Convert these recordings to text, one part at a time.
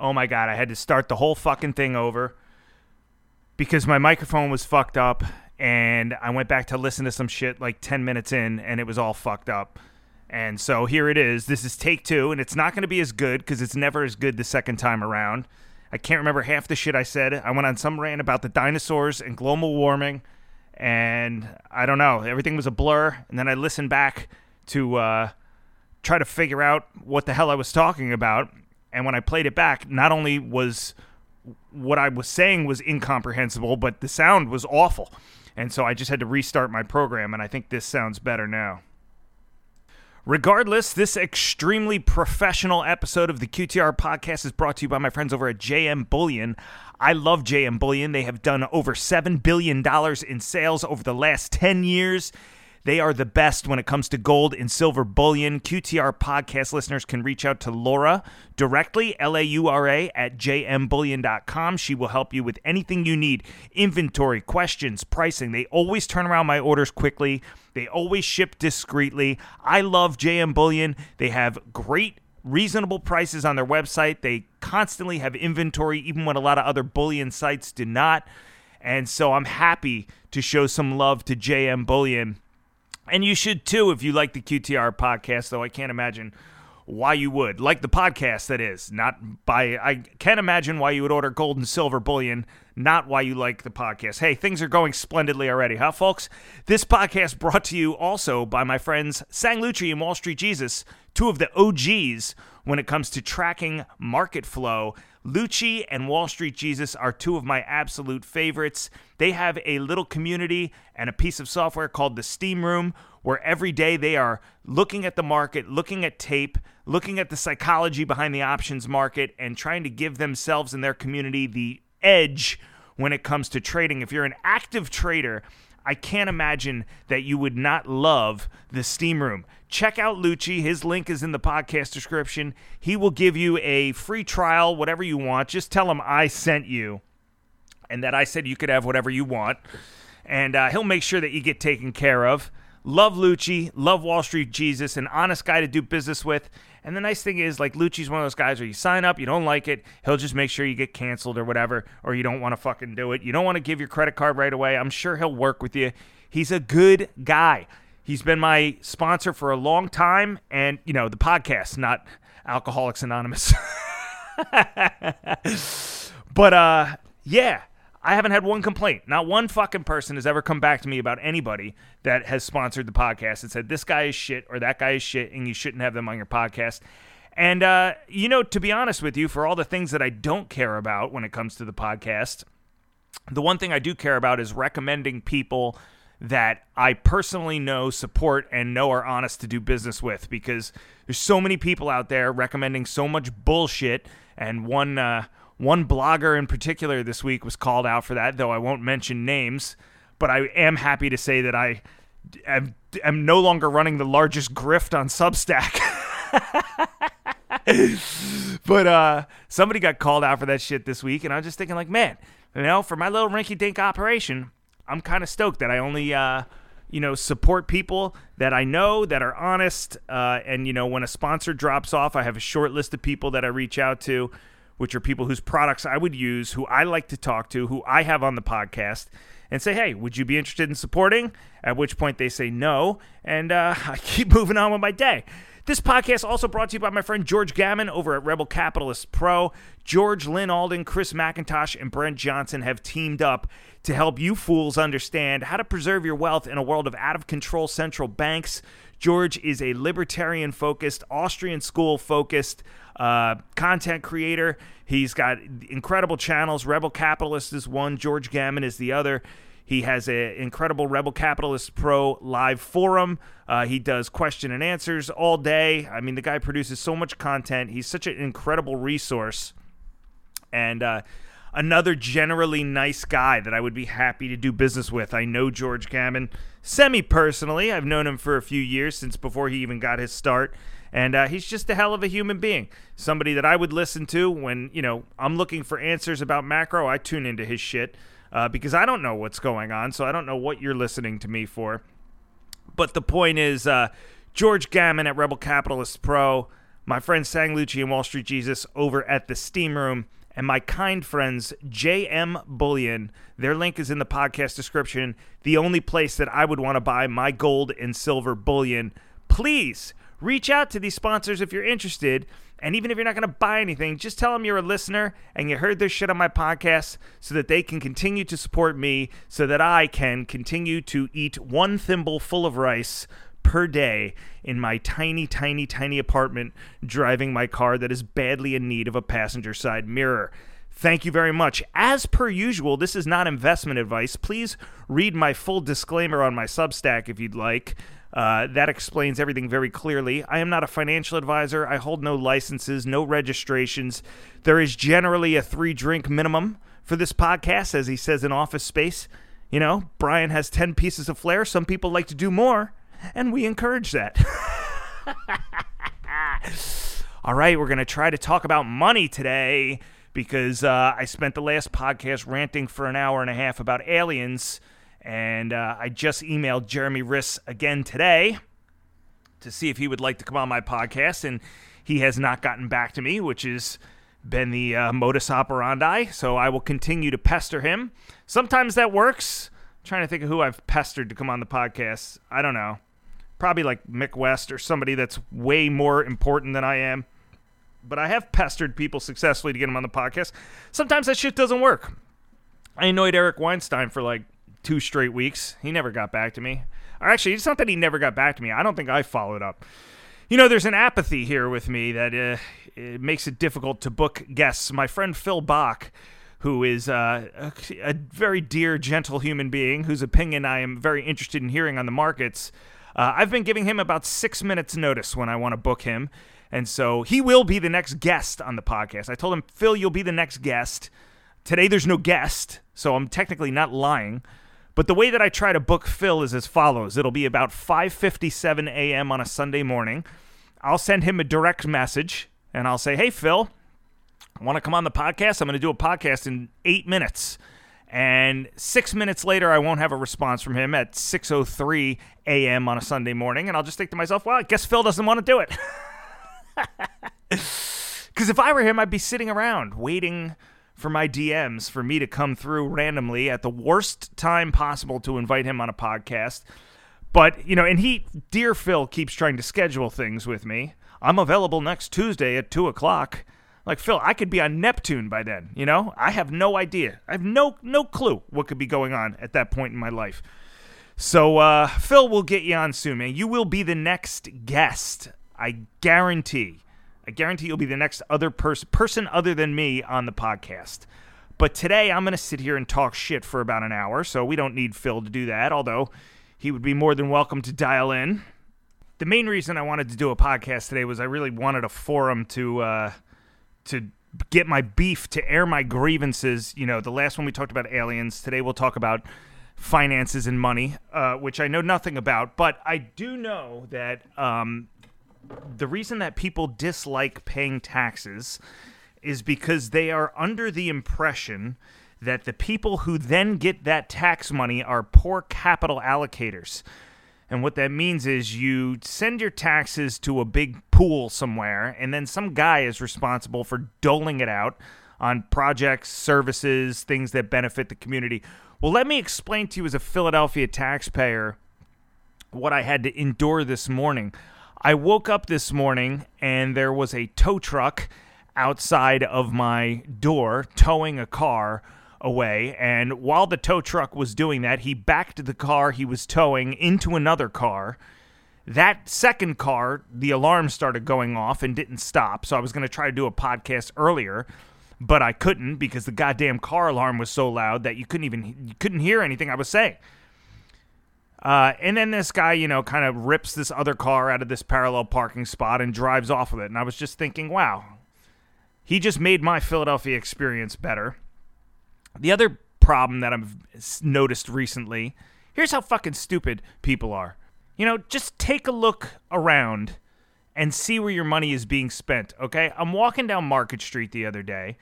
Oh my god, I had to start the whole fucking thing over because my microphone was fucked up and I went back to listen to some shit like 10 minutes in and it was all fucked up. And so here it is. This is take 2 and it's not going to be as good cuz it's never as good the second time around. I can't remember half the shit I said. I went on some rant about the dinosaurs and global warming and I don't know, everything was a blur and then I listened back to uh, try to figure out what the hell I was talking about and when I played it back, not only was what I was saying was incomprehensible, but the sound was awful. And so I just had to restart my program, and I think this sounds better now. Regardless, this extremely professional episode of the QTR podcast is brought to you by my friends over at JM Bullion. I love JM Bullion. They have done over $7 billion in sales over the last 10 years. They are the best when it comes to gold and silver bullion. QTR podcast listeners can reach out to Laura directly, L A U R A, at jmbullion.com. She will help you with anything you need inventory, questions, pricing. They always turn around my orders quickly, they always ship discreetly. I love JM Bullion. They have great reasonable prices on their website. They constantly have inventory, even when a lot of other bullion sites do not. And so I'm happy to show some love to JM Bullion. And you should too if you like the QTR podcast, though I can't imagine why you would. Like the podcast, that is. Not by, I can't imagine why you would order gold and silver bullion, not why you like the podcast. Hey, things are going splendidly already, huh, folks? This podcast brought to you also by my friends Sang Lucci and Wall Street Jesus, two of the OGs when it comes to tracking market flow. Lucci and Wall Street Jesus are two of my absolute favorites. They have a little community and a piece of software called the Steam Room where every day they are looking at the market, looking at tape, looking at the psychology behind the options market, and trying to give themselves and their community the edge when it comes to trading. If you're an active trader, I can't imagine that you would not love the Steam Room. Check out Lucci. His link is in the podcast description. He will give you a free trial, whatever you want. Just tell him I sent you and that I said you could have whatever you want. And uh, he'll make sure that you get taken care of. Love Lucci, love Wall Street Jesus, an honest guy to do business with. And the nice thing is, like, Lucci's one of those guys where you sign up, you don't like it, he'll just make sure you get canceled or whatever, or you don't want to fucking do it. You don't want to give your credit card right away. I'm sure he'll work with you. He's a good guy. He's been my sponsor for a long time, and, you know, the podcast, not Alcoholics Anonymous. but, uh, yeah, I haven't had one complaint. Not one fucking person has ever come back to me about anybody that has sponsored the podcast and said this guy is shit or that guy is shit and you shouldn't have them on your podcast. And uh, you know, to be honest with you, for all the things that I don't care about when it comes to the podcast, the one thing I do care about is recommending people that I personally know, support, and know are honest to do business with because there's so many people out there recommending so much bullshit. And one uh, one blogger in particular this week was called out for that, though I won't mention names. But I am happy to say that I am, am no longer running the largest grift on Substack. but uh, somebody got called out for that shit this week, and I was just thinking, like, man, you know, for my little rinky-dink operation, I'm kind of stoked that I only, uh, you know, support people that I know that are honest. Uh, and you know, when a sponsor drops off, I have a short list of people that I reach out to which are people whose products I would use, who I like to talk to, who I have on the podcast, and say, hey, would you be interested in supporting? At which point they say no, and uh, I keep moving on with my day. This podcast also brought to you by my friend George Gammon over at Rebel Capitalist Pro. George, Lyn Alden, Chris MacIntosh, and Brent Johnson have teamed up to help you fools understand how to preserve your wealth in a world of out of control central banks. George is a libertarian focused, Austrian school focused uh, content creator. He's got incredible channels. Rebel Capitalist is one, George Gammon is the other. He has an incredible Rebel Capitalist Pro live forum. Uh, he does question and answers all day. I mean, the guy produces so much content. He's such an incredible resource. And uh, another generally nice guy that I would be happy to do business with. I know George Gammon semi personally. I've known him for a few years, since before he even got his start. And uh, he's just a hell of a human being. Somebody that I would listen to when, you know, I'm looking for answers about macro. I tune into his shit uh, because I don't know what's going on. So I don't know what you're listening to me for. But the point is, uh, George Gammon at Rebel Capitalist Pro, my friend Sang Lucci and Wall Street Jesus over at the Steam Room, and my kind friends JM Bullion. Their link is in the podcast description. The only place that I would want to buy my gold and silver bullion. Please reach out to these sponsors if you're interested. And even if you're not going to buy anything, just tell them you're a listener and you heard this shit on my podcast so that they can continue to support me so that I can continue to eat one thimble full of rice per day in my tiny, tiny, tiny apartment driving my car that is badly in need of a passenger side mirror. Thank you very much. As per usual, this is not investment advice. Please read my full disclaimer on my Substack if you'd like. Uh, that explains everything very clearly. I am not a financial advisor. I hold no licenses, no registrations. There is generally a three drink minimum for this podcast, as he says in Office Space. You know, Brian has 10 pieces of flair. Some people like to do more, and we encourage that. All right, we're going to try to talk about money today because uh, I spent the last podcast ranting for an hour and a half about aliens and uh, I just emailed Jeremy Riss again today to see if he would like to come on my podcast, and he has not gotten back to me, which has been the uh, modus operandi. So I will continue to pester him. Sometimes that works. I'm trying to think of who I've pestered to come on the podcast. I don't know. Probably like Mick West or somebody that's way more important than I am. But I have pestered people successfully to get them on the podcast. Sometimes that shit doesn't work. I annoyed Eric Weinstein for like two straight weeks. He never got back to me. Or actually, it's not that he never got back to me. I don't think I followed up. You know, there's an apathy here with me that uh, it makes it difficult to book guests. My friend Phil Bach, who is uh, a, a, very dear, gentle human being whose opinion I am very interested in hearing on the markets, uh, I've been giving him about six minutes' notice when I want to book him. And so he will be the next guest on the podcast. I told him, Phil, you'll be the next guest. Today there's no guest, so I'm technically not lying. But the way that I try to book Phil is as follows. It'll be about 5:57 a.m. on a Sunday morning. I'll send him a direct message and I'll say, "Hey Phil, want to come on the podcast. I'm going to do a podcast in 8 minutes." And 6 minutes later I won't have a response from him at 6:03 a.m. on a Sunday morning and I'll just think to myself, "Well, I guess Phil doesn't want to do it." Cuz if I were him, I'd be sitting around waiting for my DMs for me to come through randomly at the worst time possible to invite him on a podcast. But, you know, and he, dear Phil, keeps trying to schedule things with me. I'm available next Tuesday at 2 o'clock. Like, Phil, I could be on Neptune by then, you know? I have no idea. I have no no clue what could be going on at that point in my life. So, uh, Phil will get you on soon, man. You will be the next guest. I guarantee. I guarantee you'll be the next other person person other than me on the podcast. But today I'm going to sit here and talk shit for about an hour, so we don't need Phil to do that, although he would be more than welcome to dial in. The main reason I wanted to do a podcast today was I really wanted a forum to uh, to get my beef, to air my grievances. You know, the last one we talked about aliens. Today we'll talk about finances and money, uh, which I know nothing about, but I do know that um, the reason that people dislike paying taxes is because they are under the impression that the people who then get that tax money are poor capital allocators. And what that means is you send your taxes to a big pool somewhere, and then some guy is responsible for doling it out on projects, services, things that benefit the community. Well, let me explain to you as a Philadelphia taxpayer what I had to endure this morning. I woke up this morning and there was a tow truck outside of my door towing a car away. And while the tow truck was doing that, he backed the car he was towing into another car. That second car, the alarm started going off and didn't stop. So I was going to try to do a podcast earlier, but I couldn't because the goddamn car alarm was so loud that you couldn't even you couldn't hear anything I was saying. Uh, and then this guy, you know, kind of rips this other car out of this parallel parking spot and drives off with it. And I was just thinking, wow, he just made my Philadelphia experience better. The other problem that I've noticed recently here's how fucking stupid people are. You know, just take a look around and see where your money is being spent, okay? I'm walking down Market Street the other day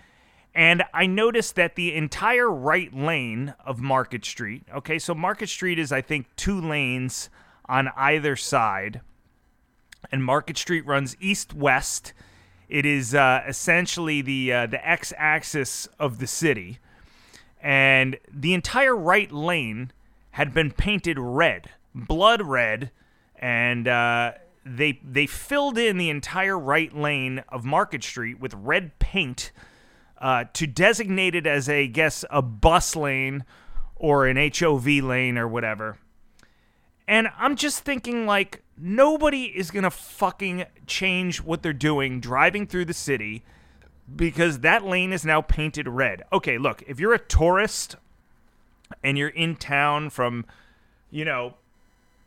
and I noticed that the entire right lane of Market Street, okay, so Market Street is, I think, two lanes on either side. and Market Street runs east west. It is uh, essentially the uh, the x axis of the city, and the entire right lane had been painted red, blood red, and uh, they they filled in the entire right lane of Market Street with red paint uh, to designate it as a guess a bus lane or an HOV lane or whatever. And I'm just thinking like nobody is to fucking change what they're doing driving through the city because that lane is now painted red. Okay, look, if you're a tourist and you're in town from, you know,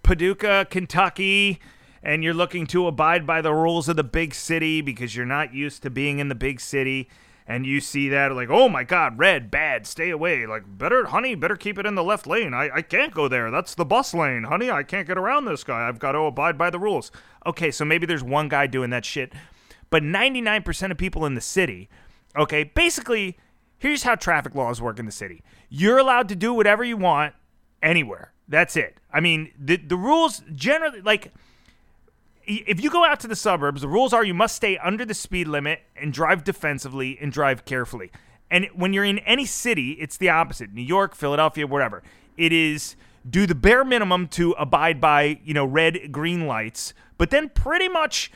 Paducah, Kentucky, and you're looking to abide by the rules of the big city because you're not used to being in the big city and you see that like oh my god red bad stay away like better honey better keep it in the left lane. I, I can't go there. That's the bus lane. Honey i can't get around this guy. I've got to abide by the rules. Okay so maybe there's one guy doing that shit but 99% of people in the city okay basically here's how traffic laws work in the city you're allowed to do whatever you want anywhere that's it i mean the, the rules generally like if you go out to the suburbs, the rules are you must stay under the speed limit and drive defensively and drive carefully. And when you're in any city, it's the opposite. New York, Philadelphia, whatever. It is do the bare minimum to abide by, you know, red, green lights, but then pretty much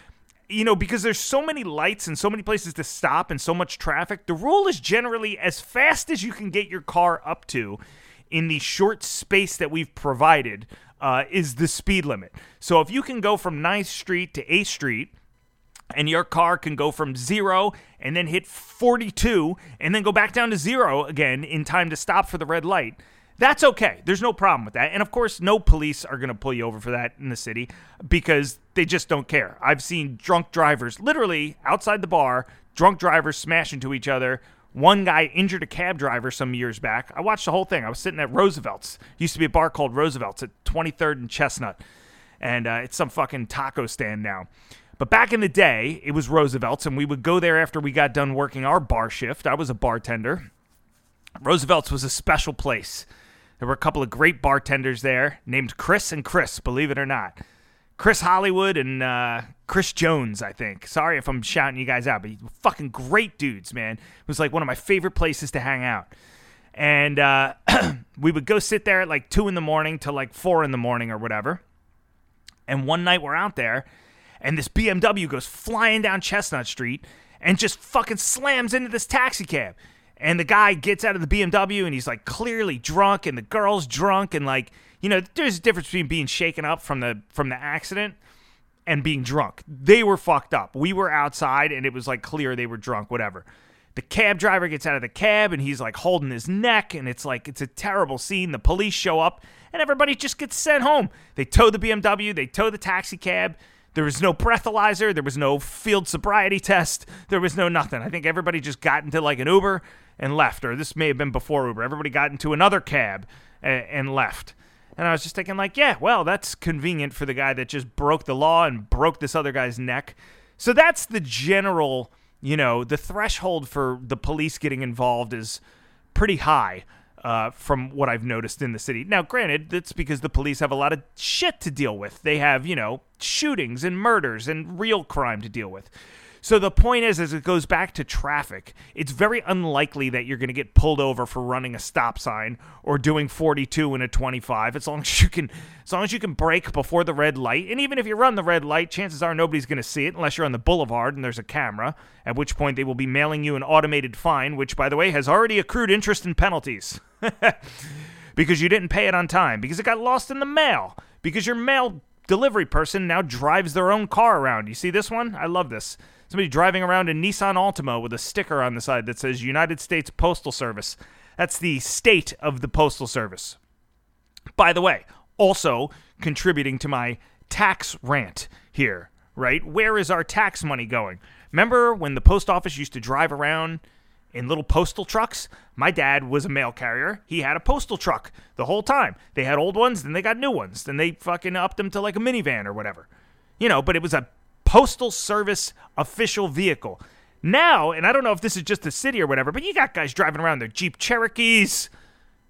you know, because there's so many lights and so many places to stop and so much traffic, the rule is generally as fast as you can get your car up to in the short space that we've provided uh, is the speed limit. So if you can go from 9th Street to 8th Street, and your car can go from zero and then hit 42 and then go back down to zero again in time to stop for the red light. That's okay. There's no problem with that. And of course, no police are going to pull you over for that in the city because they just don't care. I've seen drunk drivers literally outside the bar, drunk drivers smash into each other one guy injured a cab driver some years back. I watched the whole thing. I was sitting at Roosevelt's. Used to be a bar called Roosevelt's at 23rd and Chestnut, and uh, it's some fucking taco stand now. But back in the day, it was Roosevelt's, and we would go there after we got done working our bar shift. I was a bartender. Roosevelt's was a special place. There were a couple of great bartenders there named Chris and Chris, believe it or not. Chris Hollywood and uh, Chris Jones, I think. Sorry if I'm shouting you guys out, but fucking great dudes, man. It was like one of my favorite places to hang out. And uh, we would go sit there at like two in the morning to like four in the morning or whatever. And one night we're out there, and this BMW goes flying down Chestnut Street and just fucking slams into this taxi cab. And the guy gets out of the BMW and he's like clearly drunk, and the girl's drunk, and like you know, there's a difference between being shaken up from the from the accident and being drunk. They were fucked up. We were outside and it was like clear they were drunk, whatever. The cab driver gets out of the cab and he's like holding his neck and it's like it's a terrible scene. The police show up and everybody just gets sent home. They tow the BMW, they tow the taxi cab. There was no breathalyzer, there was no field sobriety test, there was no nothing. I think everybody just got into like an Uber and left or this may have been before Uber. Everybody got into another cab and, and left. And I was just thinking, like, yeah, well, that's convenient for the guy that just broke the law and broke this other guy's neck. So that's the general, you know, the threshold for the police getting involved is pretty high. Uh, from what I've noticed in the city. Now, granted, that's because the police have a lot of shit to deal with. They have, you know, shootings and murders and real crime to deal with. So the point is, as it goes back to traffic, it's very unlikely that you're going to get pulled over for running a stop sign or doing 42 in a 25. As long as you can, as long as you can brake before the red light, and even if you run the red light, chances are nobody's going to see it unless you're on the boulevard and there's a camera. At which point they will be mailing you an automated fine, which, by the way, has already accrued interest and penalties. because you didn't pay it on time, because it got lost in the mail, because your mail delivery person now drives their own car around. You see this one? I love this somebody driving around a Nissan Altima with a sticker on the side that says United States Postal Service. That's the state of the Postal Service. By the way, also contributing to my tax rant here, right? Where is our tax money going? Remember when the post office used to drive around in little postal trucks? My dad was a mail carrier. He had a postal truck the whole time. They had old ones, then they got new ones. Then they fucking upped them to like a minivan or whatever. You know, but it was a Postal Service official vehicle. Now, and I don't know if this is just the city or whatever, but you got guys driving around their Jeep Cherokees,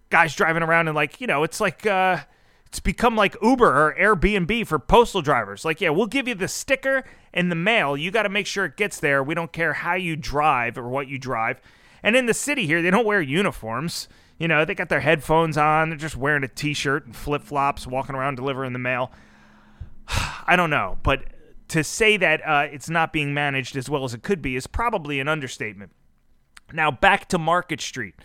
guys driving around and like, you know, it's like uh it's become like Uber or Airbnb for postal drivers. Like, yeah, we'll give you the sticker and the mail. You got to make sure it gets there. We don't care how you drive or what you drive. And in the city here, they don't wear uniforms. You know, they got their headphones on. They're just wearing a t-shirt and flip-flops, walking around delivering the mail. I don't know, but to say that uh, it's not being managed as well as it could be is probably an understatement. Now back to Market Street.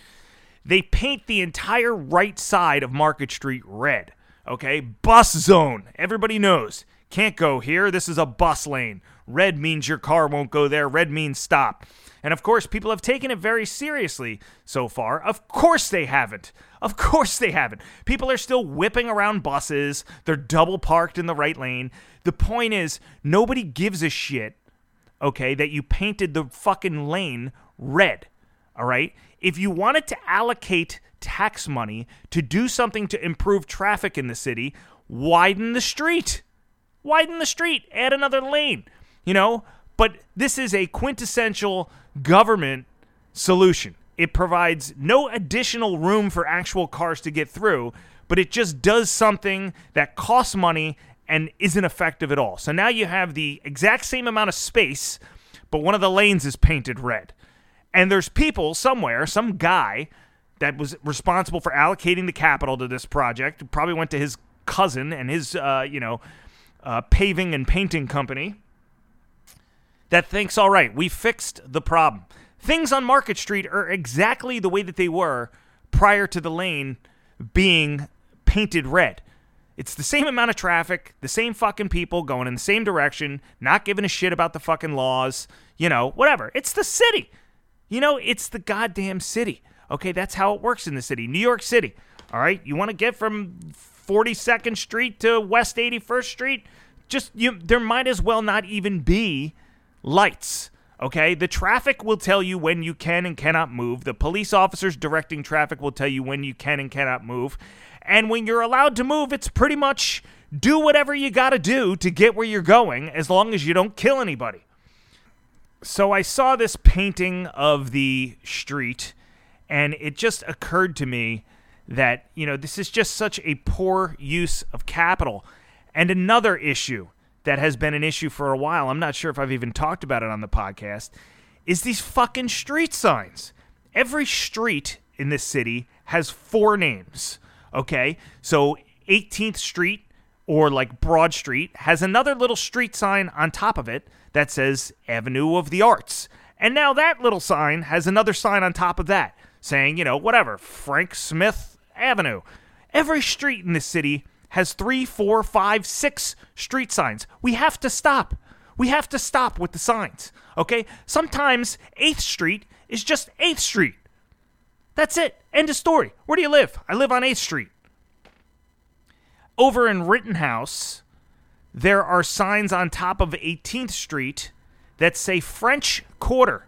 They paint the entire right side of Market Street red. Okay, bus zone. Everybody knows. Can't go here. This is a bus lane. Red means your car won't go there. Red means stop. And of course, people have taken it very seriously so far. Of course, they haven't. Of course, they haven't. People are still whipping around buses. They're double parked in the right lane. The point is, nobody gives a shit, okay, that you painted the fucking lane red. All right? If you wanted to allocate tax money to do something to improve traffic in the city, widen the street. Widen the street. Add another lane. You know? But this is a quintessential government solution. It provides no additional room for actual cars to get through, but it just does something that costs money and isn't effective at all. So now you have the exact same amount of space, but one of the lanes is painted red. And there's people somewhere, some guy that was responsible for allocating the capital to this project, probably went to his cousin and his, uh, you know, uh, paving and painting company that thinks, all right, we fixed the problem. Things on Market Street are exactly the way that they were prior to the lane being painted red. It's the same amount of traffic, the same fucking people going in the same direction, not giving a shit about the fucking laws, you know, whatever. It's the city. You know, it's the goddamn city. Okay, that's how it works in the city. New York City. All right, you want to get from 42nd Street to West 81st Street? Just you there might as well not even be lights. Okay, the traffic will tell you when you can and cannot move. The police officers directing traffic will tell you when you can and cannot move. And when you're allowed to move, it's pretty much do whatever you got to do to get where you're going as long as you don't kill anybody. So I saw this painting of the street and it just occurred to me that, you know, this is just such a poor use of capital. And another issue that has been an issue for a while, I'm not sure if I've even talked about it on the podcast, is these fucking street signs. Every street in this city has four names. Okay? So 18th Street or like Broad Street has another little street sign on top of it that says Avenue of the Arts. And now that little sign has another sign on top of that saying, you know, whatever, Frank Smith Avenue. Every street in this city has three, four, five, six street signs. We have to stop. We have to stop with the signs. Okay? Sometimes 8th Street is just 8th Street. That's it. End of story. Where do you live? I live on 8th Street. Over in Rittenhouse, there are signs on top of 18th Street that say French Quarter.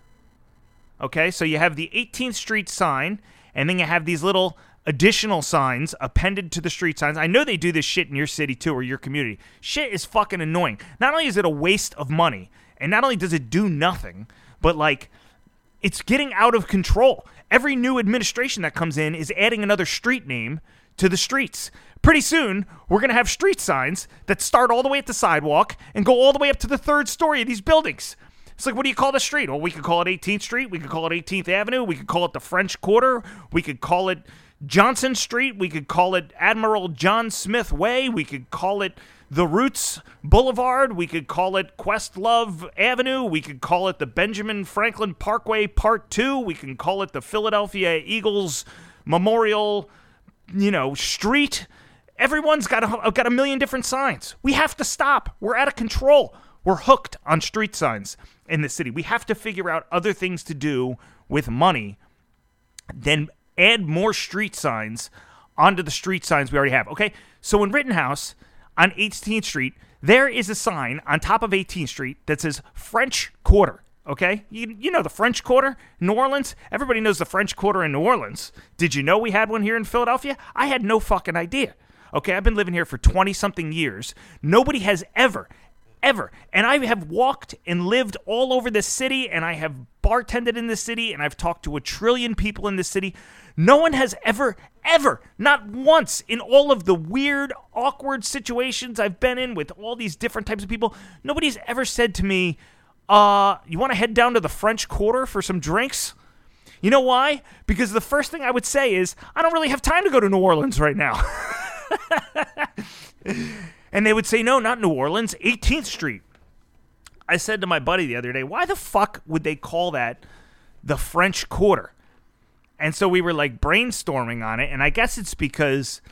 Okay? So you have the 18th Street sign, and then you have these little additional signs appended to the street signs. I know they do this shit in your city too or your community. Shit is fucking annoying. Not only is it a waste of money, and not only does it do nothing, but like it's getting out of control. Every new administration that comes in is adding another street name to the streets. Pretty soon, we're going to have street signs that start all the way at the sidewalk and go all the way up to the third story of these buildings. It's like, what do you call the street? Well, we could call it 18th Street. We could call it 18th Avenue. We could call it the French Quarter. We could call it Johnson Street. We could call it Admiral John Smith Way. We could call it the Roots Boulevard. We could call it Questlove Avenue. We could call it the Benjamin Franklin Parkway Part 2. We can call it the Philadelphia Eagles Memorial, you know, Street. Everyone's got a, got a million different signs. We have to stop. We're out of control. We're hooked on street signs in the city. We have to figure out other things to do with money than add more street signs onto the street signs we already have. Okay, so in Rittenhouse on 18th Street, there is a sign on top of 18th Street that says French Quarter. Okay, you, you know the French Quarter, New Orleans. Everybody knows the French Quarter in New Orleans. Did you know we had one here in Philadelphia? I had no fucking idea. Okay, I've been living here for 20 something years. Nobody has ever, ever. And I have walked and lived all over this city, and I have bartended in this city, and I've talked to a trillion people in this city. No one has ever, ever, not once in all of the weird, awkward situations I've been in with all these different types of people, nobody's ever said to me, uh, you want to head down to the French Quarter for some drinks? You know why? Because the first thing I would say is, I don't really have time to go to New Orleans right now. and they would say, no, not New Orleans, 18th Street. I said to my buddy the other day, why the fuck would they call that the French Quarter? And so we were like brainstorming on it. And I guess it's because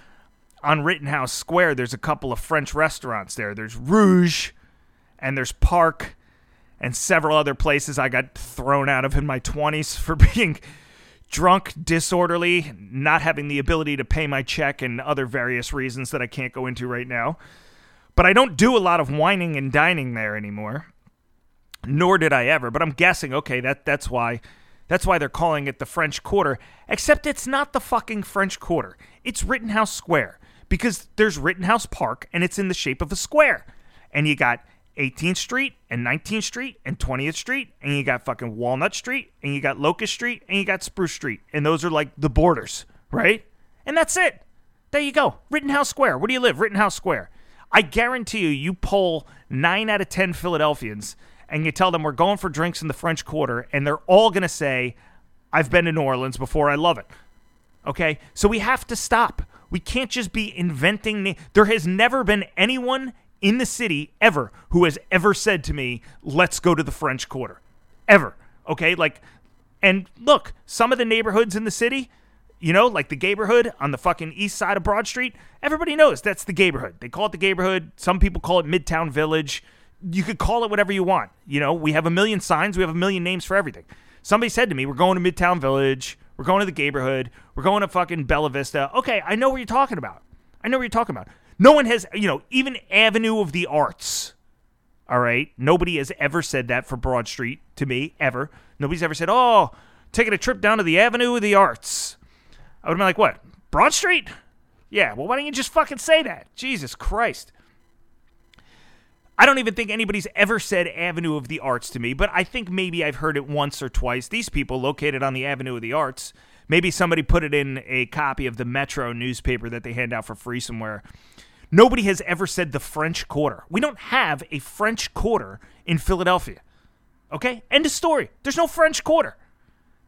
on Rittenhouse Square, there's a couple of French restaurants there. There's Rouge and there's Parc and several other places I got thrown out of in my 20s for being drunk, disorderly, not having the ability to pay my check, and other various reasons that I can't go into right now. But I don't do a lot of wining and dining there anymore. Nor did I ever, but I'm guessing, okay, that that's why that's why they're calling it the French Quarter, except it's not the fucking French Quarter. It's Rittenhouse Square because there's Rittenhouse Park and it's in the shape of a square. And you got 18th Street and 19th Street and 20th Street, and you got fucking Walnut Street, and you got Locust Street, and you got Spruce Street. And those are like the borders, right? And that's it. There you go. Rittenhouse Square. Where do you live? Rittenhouse Square. I guarantee you, you poll nine out of 10 Philadelphians and you tell them we're going for drinks in the French Quarter, and they're all going to say, I've been to New Orleans before. I love it. Okay? So we have to stop. We can't just be inventing. Na- there has never been anyone in the city ever who has ever said to me, let's go to the French Quarter. Ever. Okay? Like, and look, some of the neighborhoods in the city, you know, like the neighborhood on the fucking east side of Broad Street, everybody knows that's the neighborhood. They call it the neighborhood. Some people call it Midtown Village. You could call it whatever you want. You know, we have a million signs, we have a million names for everything. Somebody said to me, we're going to Midtown Village, we're going to the neighborhood, we're going to fucking Bella Vista. Okay, I know what you're talking about. I know what you're talking about. No one has, you know, even Avenue of the Arts. All right. Nobody has ever said that for Broad Street to me, ever. Nobody's ever said, oh, taking a trip down to the Avenue of the Arts. I would have been like, what? Broad Street? Yeah, well, why don't you just fucking say that? Jesus Christ. I don't even think anybody's ever said Avenue of the Arts to me, but I think maybe I've heard it once or twice. These people located on the Avenue of the Arts, maybe somebody put it in a copy of the Metro newspaper that they hand out for free somewhere. Nobody has ever said the French Quarter. We don't have a French Quarter in Philadelphia. Okay? End of story. There's no French Quarter.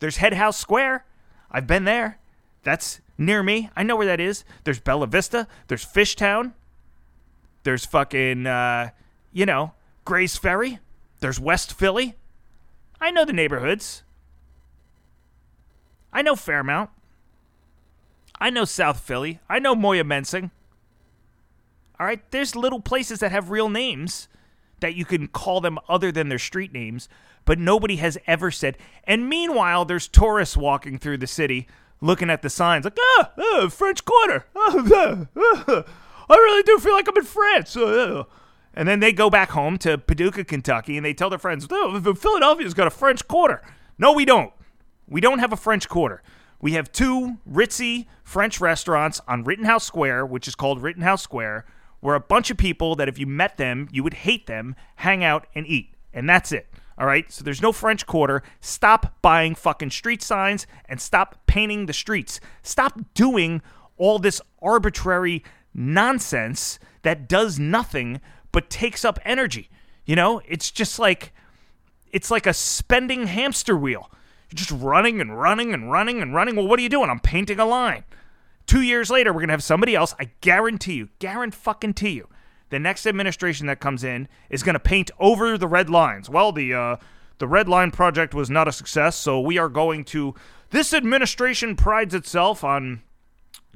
There's Head House Square. I've been there. That's near me. I know where that is. There's Bella Vista. There's Fishtown. There's fucking, uh, you know, Gray's Ferry. There's West Philly. I know the neighborhoods. I know Fairmount. I know South Philly. I know Moyamensing. All right, there's little places that have real names that you can call them other than their street names, but nobody has ever said. And meanwhile, there's tourists walking through the city looking at the signs like, ah, ah French Quarter. Ah, ah, I really do feel like I'm in France. And then they go back home to Paducah, Kentucky, and they tell their friends, oh, Philadelphia's got a French Quarter. No, we don't. We don't have a French Quarter. We have two ritzy French restaurants on Rittenhouse Square, which is called Rittenhouse Square, where a bunch of people that if you met them, you would hate them, hang out and eat. And that's it. All right. So there's no French Quarter. Stop buying fucking street signs and stop painting the streets. Stop doing all this arbitrary nonsense that does nothing but takes up energy. You know, it's just like it's like a spending hamster wheel. You're just running and running and running and running. Well, what are you doing? I'm painting a line. Two years later, we're to have somebody else. I guarantee you, guarantee you, the next administration that comes in is to paint over the red lines. Well, the uh, the red line project was not a success, so we are going to. This administration prides itself on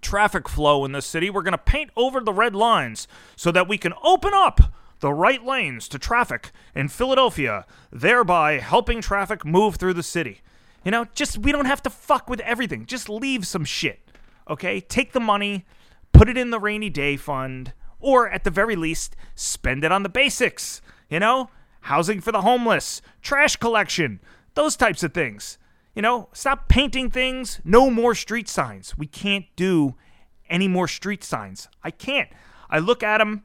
traffic flow in the city. We're going to paint over the red lines so that we can open up the right lanes to traffic in Philadelphia, thereby helping traffic move through the city. You know, just we don't have to fuck with everything. Just leave some shit. Okay? Take the money, put it in the rainy day fund, or at the very least, spend it on the basics. You know? Housing for the homeless, trash collection, those types of things. You know, stop painting things. No more street signs. We can't do any more street signs. I can't. I look at them.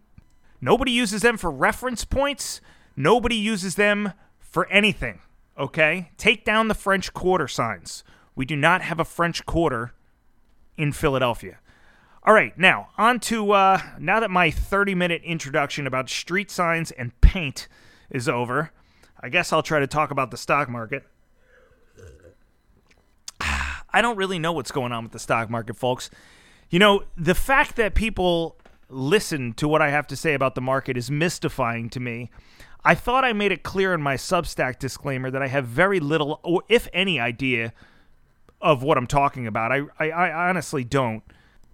Nobody uses them for reference points. Nobody uses them for anything. Okay? Take down the French Quarter signs. We do not have a French Quarter in Philadelphia. All right, now on to uh, now that my 30 minute introduction about street signs and paint is over. I guess I'll try to talk about the stock market. I don't really know what's going on with the stock market, folks. You know, the fact that people listen to what I have to say about the market is mystifying to me. I thought I made it clear in my Substack disclaimer that I have very little, or if any, idea of what I'm talking about. I, I, I honestly don't.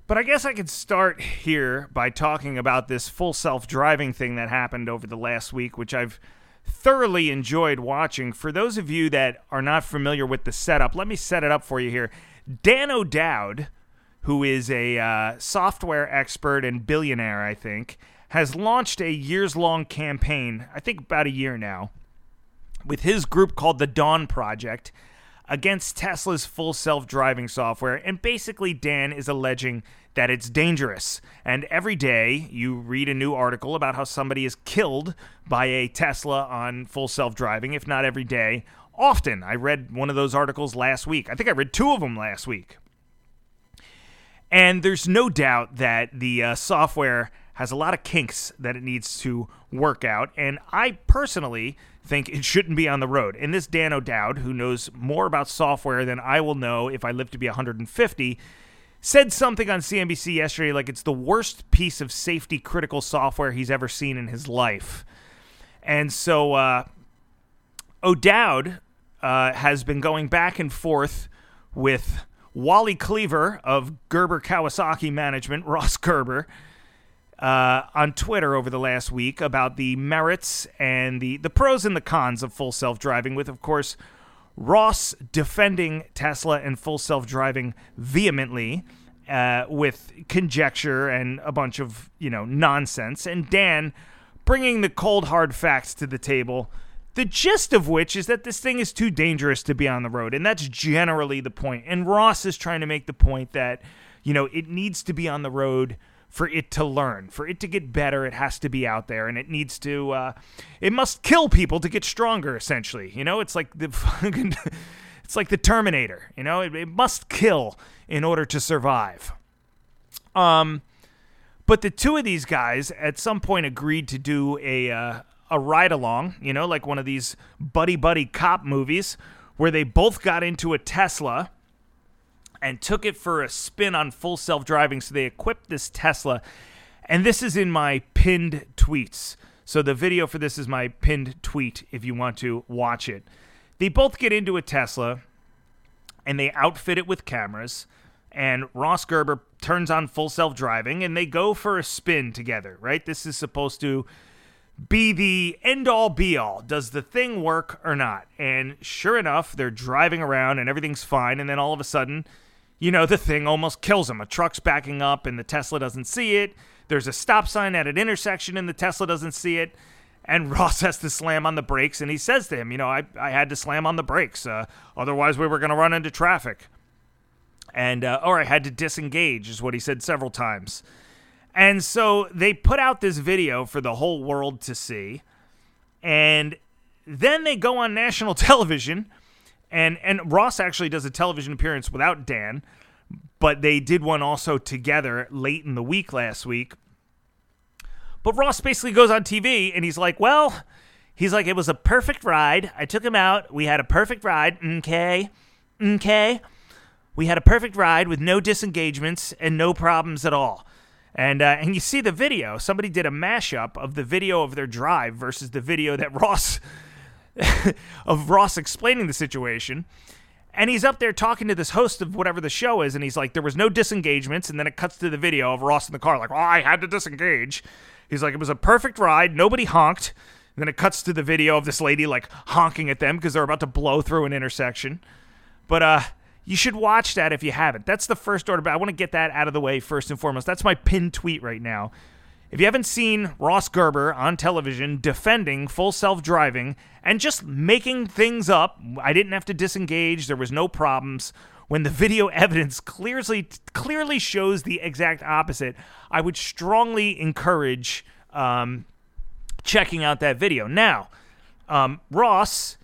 But I guess I could start here by talking about this full self driving thing that happened over the last week, which I've thoroughly enjoyed watching. For those of you that are not familiar with the setup, let me set it up for you here. Dan O'Dowd, who is a uh, software expert and billionaire, I think, has launched a years long campaign, I think about a year now, with his group called the Dawn Project against Tesla's full self driving software. And basically, Dan is alleging that it's dangerous. And every day you read a new article about how somebody is killed by a Tesla on full self driving, if not every day. Often. I read one of those articles last week. I think I read two of them last week. And there's no doubt that the uh, software has a lot of kinks that it needs to work out. And I personally think it shouldn't be on the road. And this Dan O'Dowd, who knows more about software than I will know if I live to be 150, said something on CNBC yesterday like it's the worst piece of safety critical software he's ever seen in his life. And so uh, O'Dowd uh, has been going back and forth with Wally Cleaver of Gerber Kawasaki Management, Ross Gerber, uh, on Twitter over the last week about the merits and the, the pros and the cons of full self driving, with, of course, Ross defending Tesla and full self driving vehemently. Uh, with conjecture and a bunch of you know nonsense, and Dan bringing the cold hard facts to the table the gist of which is that this thing is too dangerous to be on the road. And that's generally the point. And Ross is trying to make the point that, you know, it needs to be on the road for it to learn. For it to get better, it has to be out there. And it needs to, uh, it must kill people to get stronger, essentially. You know, it's like the fucking, it's like the Terminator. You know, it, it must kill in order to survive. Um, but the two of these guys at some point agreed to do a, uh, a ride along, you know, like one of these buddy buddy cop movies where they both got into a Tesla and took it for a spin on full self driving. So they equipped this Tesla. And this is in my pinned tweets. So the video for this is my pinned tweet if you want to watch it. They both get into a Tesla and they outfit it with cameras. And Ross Gerber turns on full self driving and they go for a spin together, right? This is supposed to be the end all be all. Does the thing work or not? And sure enough, they're driving around and everything's fine. And then all of a sudden, you know, the thing almost kills him. A truck's backing up and the Tesla doesn't see it. There's a stop sign at an intersection and the Tesla doesn't see it. And Ross has to slam on the brakes. And he says to him, You know, I, I had to slam on the brakes. Uh, otherwise, we were going to run into traffic. And, uh, or I had to disengage, is what he said several times. And so they put out this video for the whole world to see. And then they go on national television and and Ross actually does a television appearance without Dan, but they did one also together late in the week last week. But Ross basically goes on TV and he's like, "Well, he's like it was a perfect ride. I took him out. We had a perfect ride. Okay. Okay. We had a perfect ride with no disengagements and no problems at all." And uh, and you see the video. Somebody did a mashup of the video of their drive versus the video that Ross of Ross explaining the situation. And he's up there talking to this host of whatever the show is, and he's like, there was no disengagements, and then it cuts to the video of Ross in the car, like, I had to disengage. He's like, it was a perfect ride, nobody honked. And then it cuts to the video of this lady like honking at them because they're about to blow through an intersection. But uh you should watch that if you haven't. That's the first order, but I want to get that out of the way first and foremost. That's my pinned tweet right now. If you haven't seen Ross Gerber on television defending full self driving and just making things up, I didn't have to disengage, there was no problems. When the video evidence clearly clearly shows the exact opposite, I would strongly encourage um, checking out that video. Now, um, Ross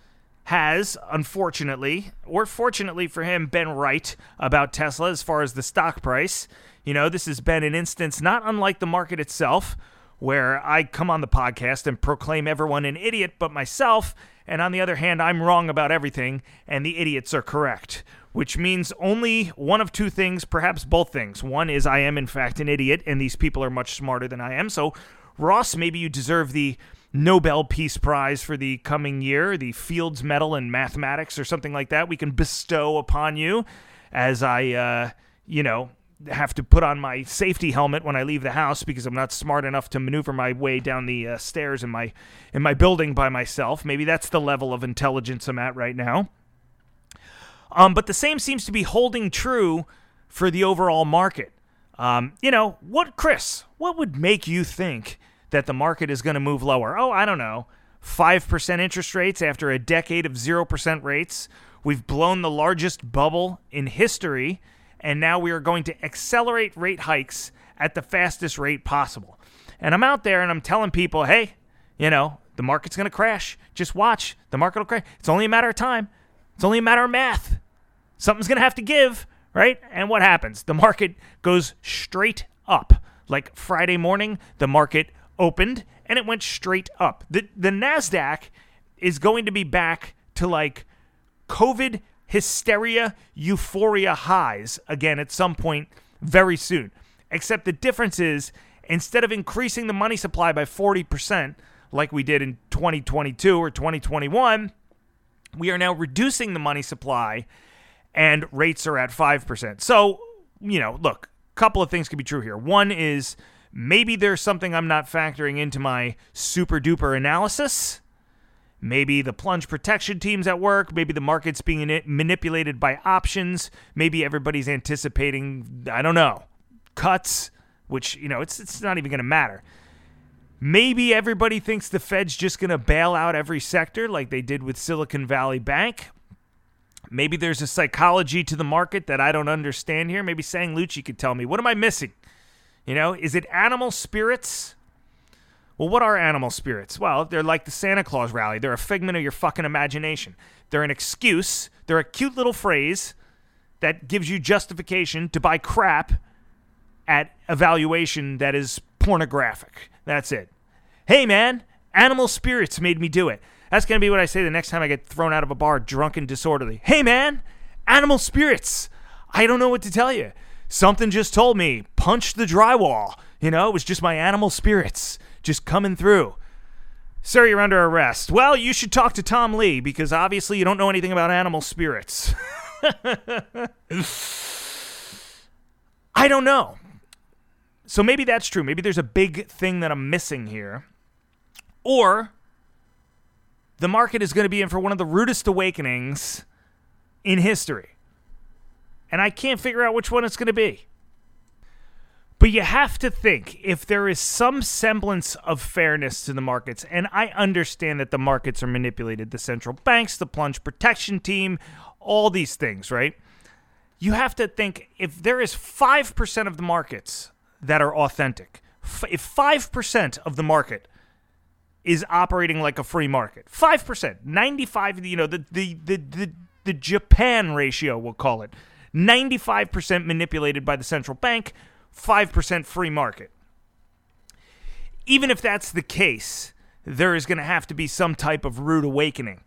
has, unfortunately, or fortunately for him, been right about Tesla as far as the stock price. You know, this has been an instance not unlike the market itself, where I come on the podcast and proclaim everyone an idiot but myself, and on the other hand, I'm wrong about everything, and the idiots are correct. Which means only one of two things, perhaps both things. One is I am, in fact, an idiot, and these people are much smarter than I am. So, Ross, maybe you deserve the Nobel Peace Prize for the coming year, the Fields Medal in Mathematics or something like that, we can bestow upon you as I, uh, you know, have to put on my safety helmet when I leave the house because I'm not smart enough to maneuver my way down the uh, stairs in my in my building by myself. Maybe that's the level of intelligence I'm at right now. Um, but the same seems to be holding true for the overall market. Um, you know, what, Chris? What would make you think that the market is going to move lower. Oh, I don't know. 5% interest rates after a decade of 0% rates. We've blown the largest bubble in history, and now we are going to accelerate rate hikes at the fastest rate possible. And I'm out there and I'm telling people, hey, you know, the market's going to crash. Just watch. The market will crash. It's only a matter of time. It's only a matter of math. Something's going to have to give, right? And what happens? The market goes straight up. Like Friday morning, the market opened and it went straight up. The the Nasdaq is going to be back to like COVID hysteria, euphoria highs again at some point very soon. Except the difference is instead of increasing the money supply by 40% like we did in 2022 or 2021, we are now reducing the money supply and rates are at 5%. So, you know, look, a couple of things could be true here. One is Maybe there's something I'm not factoring into my super duper analysis. Maybe the plunge protection team's at work. Maybe the market's being manipulated by options. Maybe everybody's anticipating, I don't know, cuts, which, you know, it's, it's not even going to matter. Maybe everybody thinks the Fed's just going to bail out every sector like they did with Silicon Valley Bank. Maybe there's a psychology to the market that I don't understand here. Maybe Sang Lucci could tell me. What am I missing? You know, is it animal spirits? Well, what are animal spirits? Well, they're like the Santa Claus rally. They're a figment of your fucking imagination. They're an excuse. They're a cute little phrase that gives you justification to buy crap at a valuation that is pornographic. That's it. Hey, man, animal spirits made me do it. That's going to be what I say the next time I get thrown out of a bar drunk and disorderly. Hey, man, animal spirits. I don't know what to tell you. Something just told me, punch the drywall. You know, it was just my animal spirits just coming through. Sir, you're under arrest. Well, you should talk to Tom Lee because obviously you don't know anything about animal spirits. I don't know. So maybe that's true. Maybe there's a big thing that I'm missing here. Or the market is going to be in for one of the rudest awakenings in history and I can't figure out which one it's going to be. But you have to think if there is some semblance of fairness to the markets, and I understand that the markets are manipulated, the central banks, the plunge protection team, all these things, right? You have to think if there is 5% of the markets that are authentic, if 5% of the market is operating like a free market, 5%, 95, you know, the, the, the, the, the Japan ratio, we'll call it. 95% manipulated by the central bank, 5% free market. Even if that's the case, there is going to have to be some type of rude awakening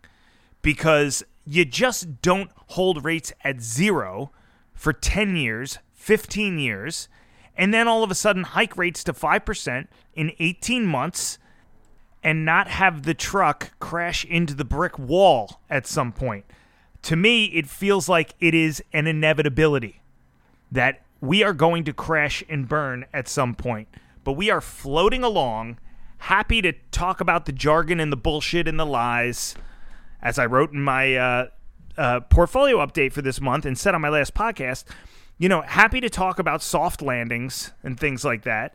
because you just don't hold rates at zero for 10 years, 15 years, and then all of a sudden hike rates to 5% in 18 months and not have the truck crash into the brick wall at some point to me, it feels like it is an inevitability that we are going to crash and burn at some point. But we are floating along, happy to talk about the jargon and the bullshit and the lies. As I wrote in my uh, uh, portfolio update for this month and said on my last podcast, you know, happy to talk about soft landings and things like that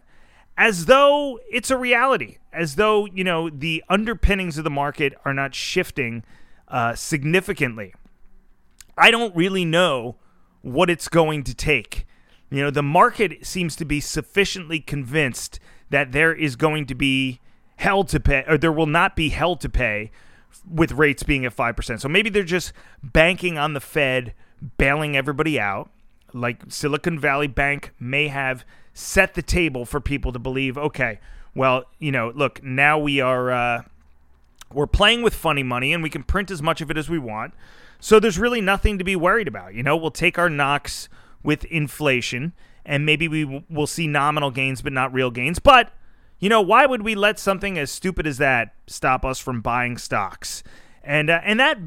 as though it's a reality, as though, you know, the underpinnings of the market are not shifting uh, significantly. I don't really know what it's going to take. You know, the market seems to be sufficiently convinced that there is going to be hell to pay, or there will not be hell to pay with rates being at 5%. So maybe they're just banking on the Fed bailing everybody out. Like Silicon Valley Bank may have set the table for people to believe, okay, well, you know, look, now we are uh, we're playing with funny money and we can print as much of it as we want. So there's really nothing to be worried about. You know, we'll take our knocks with inflation and maybe we will see nominal gains but not real gains. But you know, why would we let something as stupid as that stop us from buying stocks? And uh, and that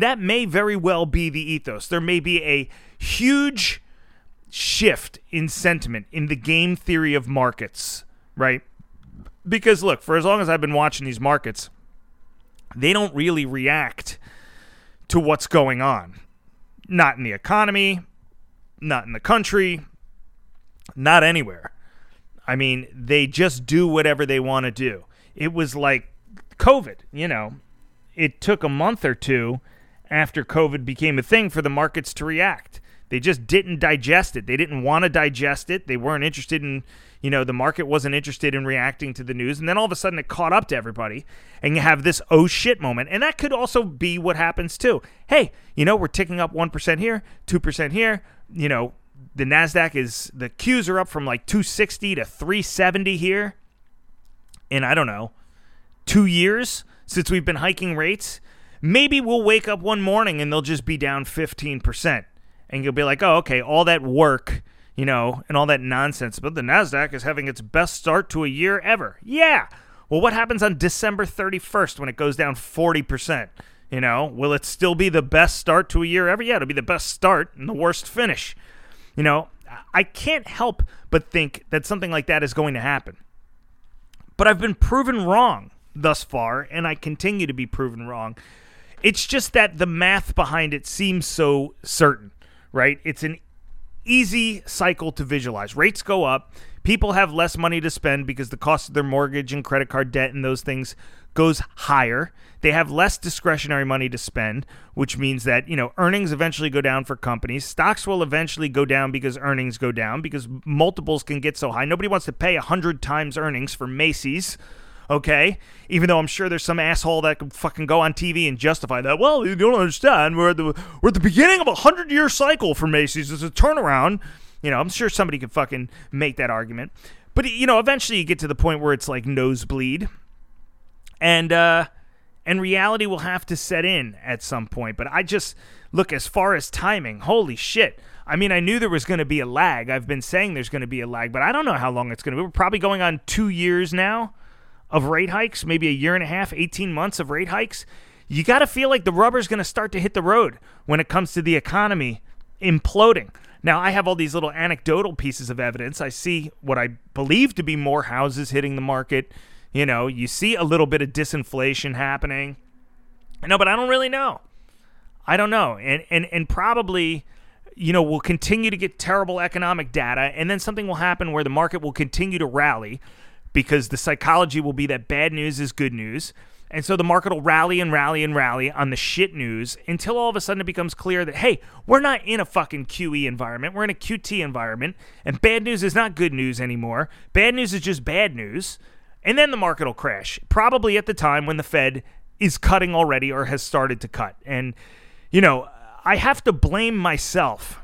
that may very well be the ethos. There may be a huge shift in sentiment in the game theory of markets, right? Because look, for as long as I've been watching these markets, they don't really react to what's going on. Not in the economy, not in the country, not anywhere. I mean, they just do whatever they want to do. It was like COVID, you know. It took a month or two after COVID became a thing for the markets to react. They just didn't digest it. They didn't want to digest it. They weren't interested in, you know, the market wasn't interested in reacting to the news. And then all of a sudden it caught up to everybody and you have this oh shit moment. And that could also be what happens too. Hey, you know, we're ticking up 1% here, 2% here, you know, the Nasdaq is the Qs are up from like 260 to 370 here in I don't know, 2 years since we've been hiking rates. Maybe we'll wake up one morning and they'll just be down 15%. And you'll be like, "Oh, okay, all that work, you know, and all that nonsense, but the Nasdaq is having its best start to a year ever." Yeah. Well, what happens on December 31st when it goes down 40%? You know, will it still be the best start to a year ever? Yeah, it'll be the best start and the worst finish. You know, I can't help but think that something like that is going to happen. But I've been proven wrong thus far, and I continue to be proven wrong. It's just that the math behind it seems so certain, right? It's an easy cycle to visualize. Rates go up, people have less money to spend because the cost of their mortgage and credit card debt and those things goes higher. They have less discretionary money to spend, which means that, you know, earnings eventually go down for companies. Stocks will eventually go down because earnings go down because multiples can get so high. Nobody wants to pay 100 times earnings for Macy's okay? Even though I'm sure there's some asshole that could fucking go on TV and justify that. Well, you don't understand. We're at the we're at the beginning of a hundred year cycle for Macy's. It's a turnaround. You know, I'm sure somebody could fucking make that argument. But you know, eventually you get to the point where it's like nosebleed and uh, and reality will have to set in at some point. But I just look as far as timing. Holy shit! I mean, I knew there was going to be a lag. I've been saying there's going to be a lag, but I don't know how long it's going to be. We're probably going on two years now of rate hikes, maybe a year and a half, 18 months of rate hikes. You got to feel like the rubber's going to start to hit the road when it comes to the economy imploding. Now, I have all these little anecdotal pieces of evidence. I see what I believe to be more houses hitting the market you know, you see a little bit of disinflation happening. No, but I don't really know. I don't know. And and and probably you know, we'll continue to get terrible economic data and then something will happen where the market will continue to rally because the psychology will be that bad news is good news. And so the market will rally and rally and rally on the shit news until all of a sudden it becomes clear that, hey, we're not in a fucking QE environment. We're in a QT environment. And bad news is not good news anymore. Bad news is just bad news and then the market will crash, probably at the time when the Fed is cutting already or has started to cut. And, you know, I have to blame myself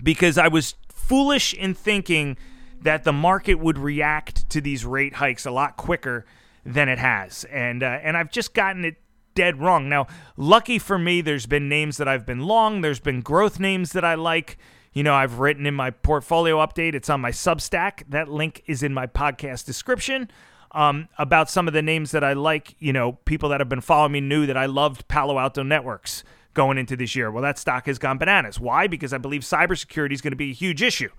because I was foolish in thinking that the market would react to these rate hikes a lot quicker than it has. And, uh, and I've just gotten it dead wrong. Now, lucky for me, there's been names that I've been long, there's been growth names that I like you know, I've written in my portfolio update, it's on my Substack. That link is in my podcast description. Um, about some of the names that I like, you know, people that have been following me knew that I loved Palo Alto Networks going into this year. Well, that stock has gone bananas. Why? Because I believe cybersecurity is going to be a huge issue.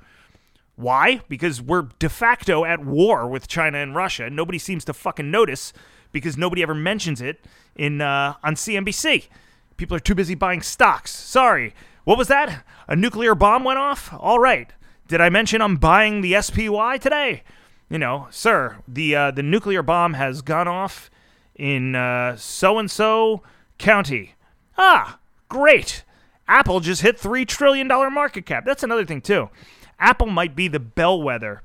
Why? Because we're de facto at war with China and Russia. and Nobody seems to fucking notice because nobody ever mentions it in uh, on CNBC. People are too busy buying stocks. Sorry. What was that? A nuclear bomb went off? All right. Did I mention I'm buying the SPY today? You know, sir, the uh, the nuclear bomb has gone off in so and so county. Ah, great. Apple just hit $3 trillion market cap. That's another thing, too. Apple might be the bellwether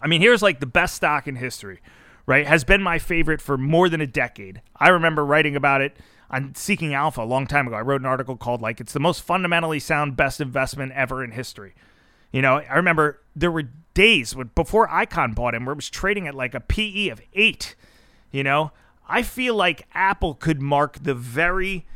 I mean, here's like the best stock in history, right? Has been my favorite for more than a decade. I remember writing about it on Seeking Alpha a long time ago. I wrote an article called like it's the most fundamentally sound best investment ever in history. You know, I remember there were days when before Icahn bought him where it was trading at like a PE of 8, you know? I feel like Apple could mark the very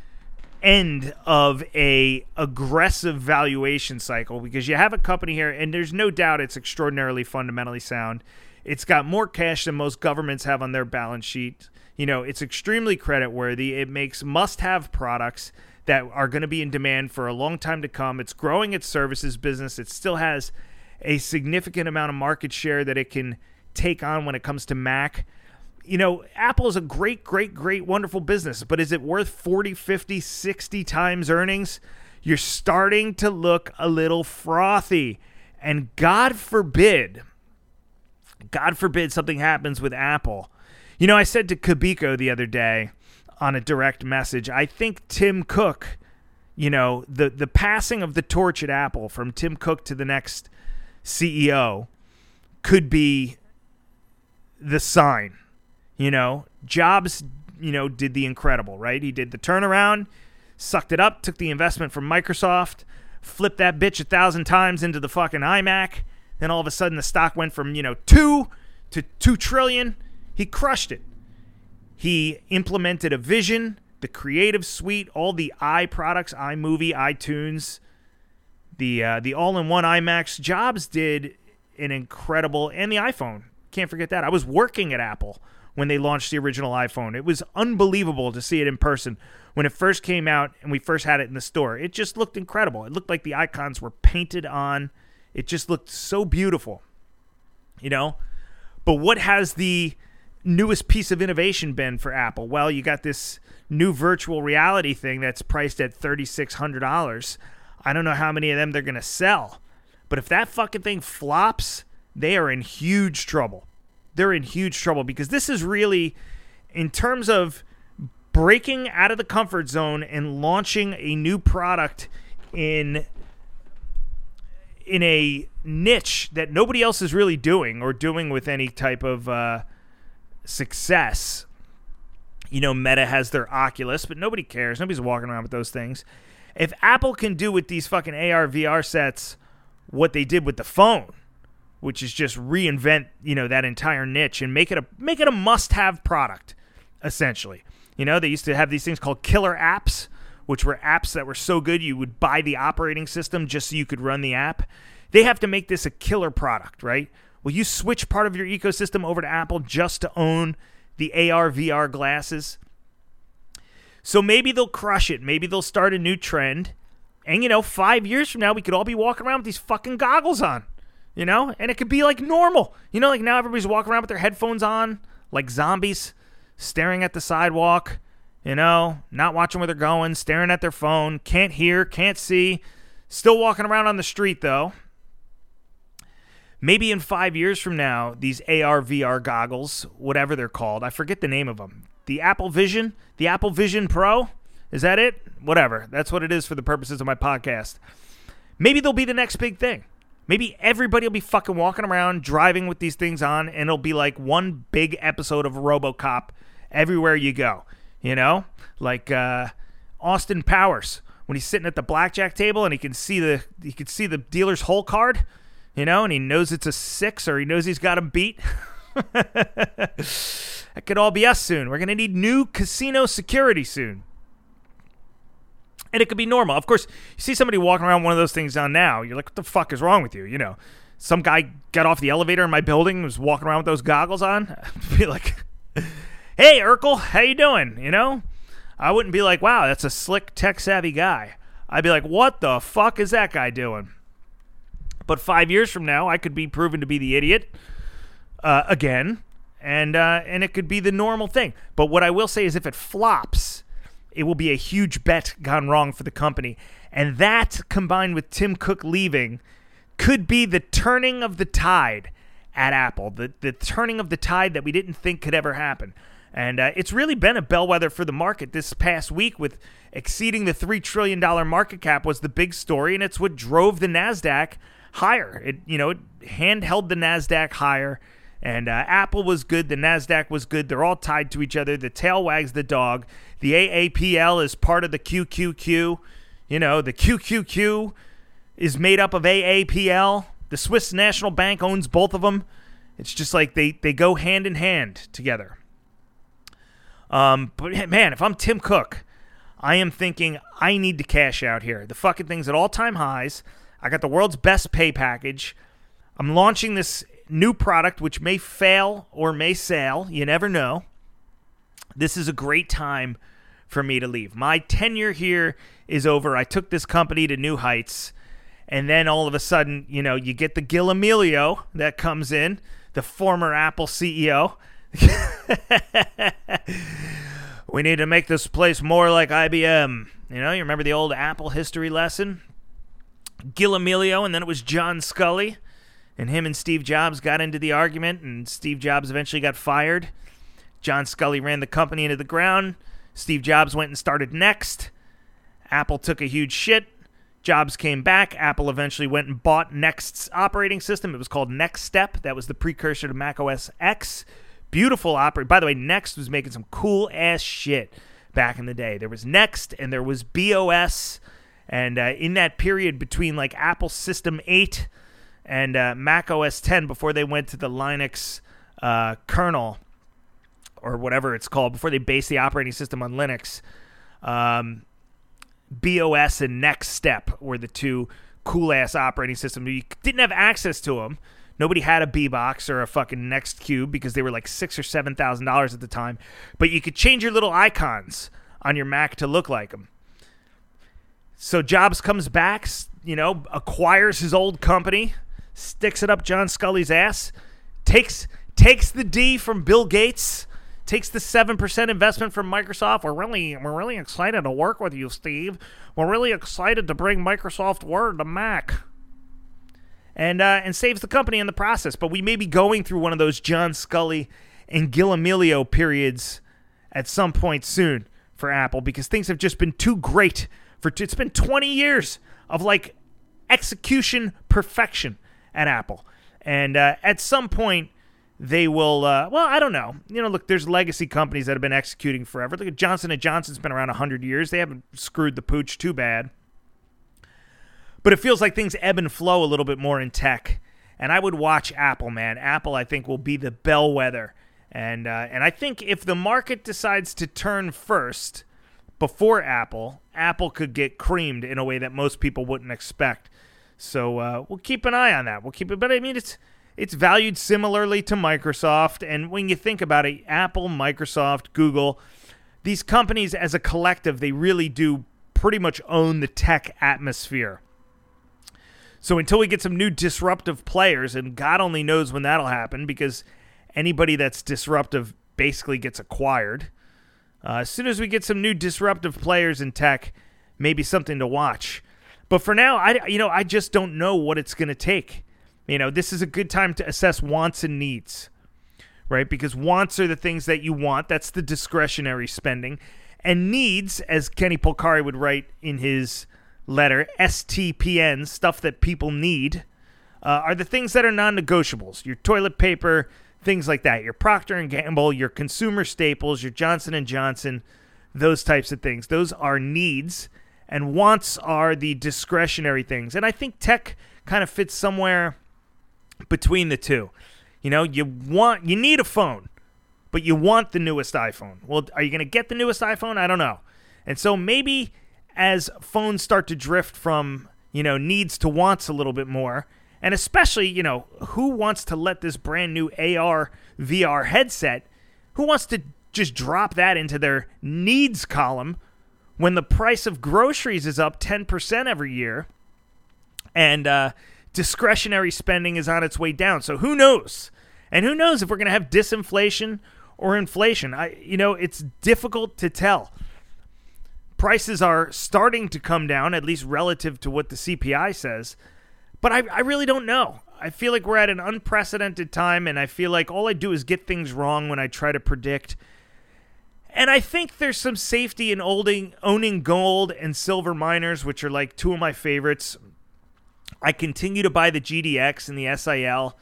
end of a aggressive valuation cycle because you have a company here and there's no doubt it's extraordinarily fundamentally sound. It's got more cash than most governments have on their balance sheet. You know, it's extremely credit worthy. It makes must-have products that are going to be in demand for a long time to come. It's growing its services business. It still has a significant amount of market share that it can take on when it comes to Mac you know, Apple is a great, great, great, wonderful business, but is it worth 40, 50, 60 times earnings? You're starting to look a little frothy. And God forbid, God forbid something happens with Apple. You know, I said to Kubiko the other day on a direct message, I think Tim Cook, you know, the, the passing of the torch at Apple from Tim Cook to the next CEO could be the sign you know, Jobs, you know, did the incredible, right? He did the turnaround, sucked it up, took the investment from Microsoft, flipped that bitch a thousand times into the fucking iMac. Then all of a sudden the stock went from, you know, two to two trillion. He crushed it. He implemented a vision, the creative suite, all the i products, iMovie, iTunes, the uh, the all-in-one iMacs. Jobs did an incredible, and the iPhone. Can't forget that. I was working at Apple when they launched the original iPhone. It was unbelievable to see it in person when it first came out and we first had it in the store. It just looked incredible. It looked like the icons were painted on. It just looked so beautiful. You know? But what has the newest piece of innovation been for Apple? Well, you got this new virtual reality thing that's priced at $3600. I don't know how many of them they're going to sell. But if that fucking thing flops, they are in huge trouble they're in huge trouble because this is really, in terms of breaking out of the comfort zone and launching a new product in in a niche that nobody else is really doing or doing with any type of uh, success. You know, Meta has their Oculus, but nobody cares. Nobody's walking around with those things. If Apple can do with these fucking AR VR sets what they did with the phone, which is just reinvent you know that entire niche and make it a make it a must-have product essentially. You know they used to have these things called killer apps which were apps that were so good you would buy the operating system just so you could run the app. They have to make this a killer product right? Will you switch part of your ecosystem over to apple just to own the ar vr glasses. So maybe they'll crush it. Maybe they'll start a new trend. And you know five years from now we could all be walking around with these fucking goggles on you know, and it could be like normal. You know, like now everybody's walking around with their headphones on, like zombies, staring at the sidewalk, you know, not watching where they're going, staring at their phone, can't hear, can't see, still walking around on the street though. Maybe in five years from now, these AR VR goggles, whatever they're called, I forget the name of them. The Apple Vision, the Apple Vision Pro, is that it? Whatever. That's what it is for the purposes of my podcast. Maybe they'll be the next big thing. Maybe everybody will be fucking walking around driving with these things on, and it'll be like one big episode of Robocop everywhere you go. You know, like uh, Austin Powers when he's sitting at the blackjack table and he can see the he can see the dealer's hole card. You know, and he knows it's a six or he knows he's got him beat. that could all be us soon. We're gonna need new casino security soon and it could be normal. Of course, you see somebody walking around one of those things down now, you're like, what the fuck is wrong with you? You know, some guy got off the elevator in my building, was walking around with those goggles on. I'd be like, hey, Urkel, how you doing? You know, I wouldn't be like, wow, that's a slick, tech savvy guy. I'd be like, what the fuck is that guy doing? But five years from now, I could be proven to be the idiot uh, again, and uh, and it could be the normal thing. But what I will say is, if it flops it will be a huge bet gone wrong for the company. And that, combined with Tim Cook leaving, could be the turning of the tide at Apple, the, the turning of the tide that we didn't think could ever happen. And uh, it's really been a bellwether for the market this past week with exceeding the $3 trillion market cap was the big story, and it's what drove the NASDAQ higher. It you know it handheld the Nasdaq higher, and uh, Apple was good. The Nasdaq was good. They're all tied to each other. The tail wags the dog. The AAPL is part of the QQQ. You know the QQQ is made up of AAPL. The Swiss National Bank owns both of them. It's just like they they go hand in hand together. Um, but man, if I'm Tim Cook, I am thinking I need to cash out here. The fucking thing's at all time highs. I got the world's best pay package. I'm launching this new product, which may fail or may sail. You never know. This is a great time for me to leave. My tenure here is over. I took this company to new heights. And then all of a sudden, you know, you get the Gil Amelio that comes in, the former Apple CEO. we need to make this place more like IBM. You know, you remember the old Apple history lesson? Gil Amelio, and then it was John Sculley. And him and Steve Jobs got into the argument, and Steve Jobs eventually got fired. John Sculley ran the company into the ground. Steve Jobs went and started Next. Apple took a huge shit. Jobs came back. Apple eventually went and bought Next's operating system. It was called NextStep. That was the precursor to Mac OS X. Beautiful operating. By the way, Next was making some cool ass shit back in the day. There was Next and there was BeOS. And uh, in that period between like Apple System 8 and uh, Mac OS 10, before they went to the Linux uh, kernel or whatever it's called, before they based the operating system on Linux, um, BeOS and Next Step were the two cool ass operating systems. You didn't have access to them. Nobody had a BeBox or a fucking Next Cube because they were like six or seven thousand dollars at the time. But you could change your little icons on your Mac to look like them. So Jobs comes back, you know, acquires his old company, sticks it up John Sculley's ass, takes takes the D from Bill Gates, takes the seven percent investment from Microsoft. We're really we're really excited to work with you, Steve. We're really excited to bring Microsoft Word to Mac. And uh, and saves the company in the process. But we may be going through one of those John Sculley and Gil Amelio periods at some point soon for Apple because things have just been too great for t- it's been 20 years of like execution perfection at Apple. And uh, at some point, they will. Uh, well, I don't know. You know, look, there's legacy companies that have been executing forever. Look at Johnson and Johnson's been around 100 years. They haven't screwed the pooch too bad. But it feels like things ebb and flow a little bit more in tech. And I would watch Apple, man. Apple, I think, will be the bellwether. And uh, and I think if the market decides to turn first, before Apple, Apple could get creamed in a way that most people wouldn't expect. So uh, we'll keep an eye on that. We'll keep it, but I mean it's it's valued similarly to Microsoft. And when you think about it, Apple, Microsoft, Google, these companies as a collective, they really do pretty much own the tech atmosphere. So until we get some new disruptive players, and God only knows when that'll happen, because anybody that's disruptive basically gets acquired. Uh, as soon as we get some new disruptive players in tech, maybe something to watch. But for now, I you know I just don't know what it's going to take. You know, this is a good time to assess wants and needs, right? Because wants are the things that you want. That's the discretionary spending, and needs, as Kenny Polcari would write in his letter, STPN, stuff that people need, uh, are the things that are non-negotiables. Your toilet paper, things like that. Your Procter and Gamble, your consumer staples, your Johnson and Johnson, those types of things. Those are needs, and wants are the discretionary things. And I think tech kind of fits somewhere between the two. You know, you want you need a phone, but you want the newest iPhone. Well, are you going to get the newest iPhone? I don't know. And so maybe as phones start to drift from, you know, needs to wants a little bit more, and especially, you know, who wants to let this brand new AR VR headset, who wants to just drop that into their needs column when the price of groceries is up 10% every year and uh, discretionary spending is on its way down? So who knows? And who knows if we're going to have disinflation or inflation? I, you know, it's difficult to tell. Prices are starting to come down, at least relative to what the CPI says. But I, I really don't know. I feel like we're at an unprecedented time, and I feel like all I do is get things wrong when I try to predict. And I think there's some safety in owning, owning gold and silver miners, which are like two of my favorites. I continue to buy the GDX and the SIL.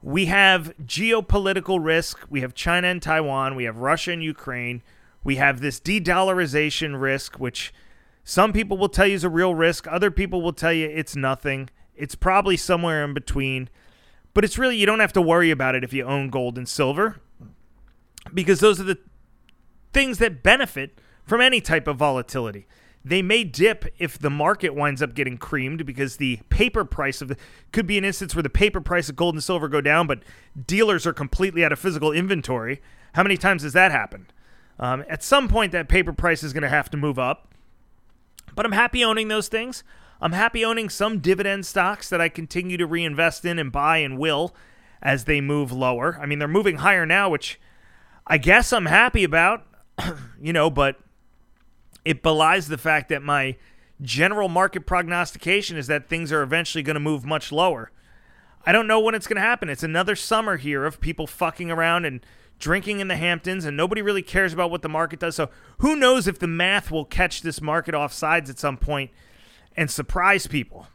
We have geopolitical risk. We have China and Taiwan. We have Russia and Ukraine. We have this de dollarization risk, which some people will tell you is a real risk. Other people will tell you it's nothing. It's probably somewhere in between. But it's really, you don't have to worry about it if you own gold and silver because those are the things that benefit from any type of volatility. They may dip if the market winds up getting creamed because the paper price of the could be an instance where the paper price of gold and silver go down, but dealers are completely out of physical inventory. How many times has that happened? Um, at some point, that paper price is going to have to move up. But I'm happy owning those things. I'm happy owning some dividend stocks that I continue to reinvest in and buy and will as they move lower. I mean, they're moving higher now, which I guess I'm happy about, you know, but it belies the fact that my general market prognostication is that things are eventually going to move much lower. I don't know when it's going to happen. It's another summer here of people fucking around and drinking in the Hamptons, and nobody really cares about what the market does. So who knows if the math will catch this market off sides at some point and surprise people?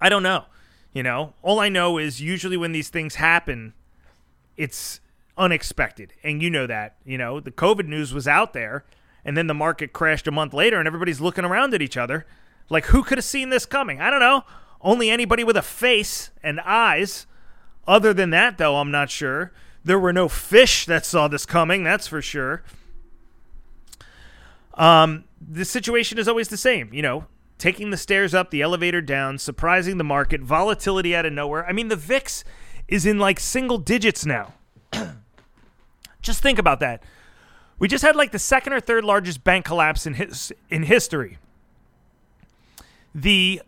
I don't know. You know, all I know is usually when these things happen, it's unexpected. And you know that. You know, the COVID news was out there, and then the market crashed a month later, and everybody's looking around at each other like, who could have seen this coming? I don't know. Only anybody with a face and eyes. Other than that, though, I'm not sure. There were no fish that saw this coming, that's for sure. Um, the situation is always the same, you know, taking the stairs up, the elevator down, surprising the market, volatility out of nowhere. I mean, the VIX is in like single digits now. Just think about that. We just had like the second or third largest bank collapse in his, in history. The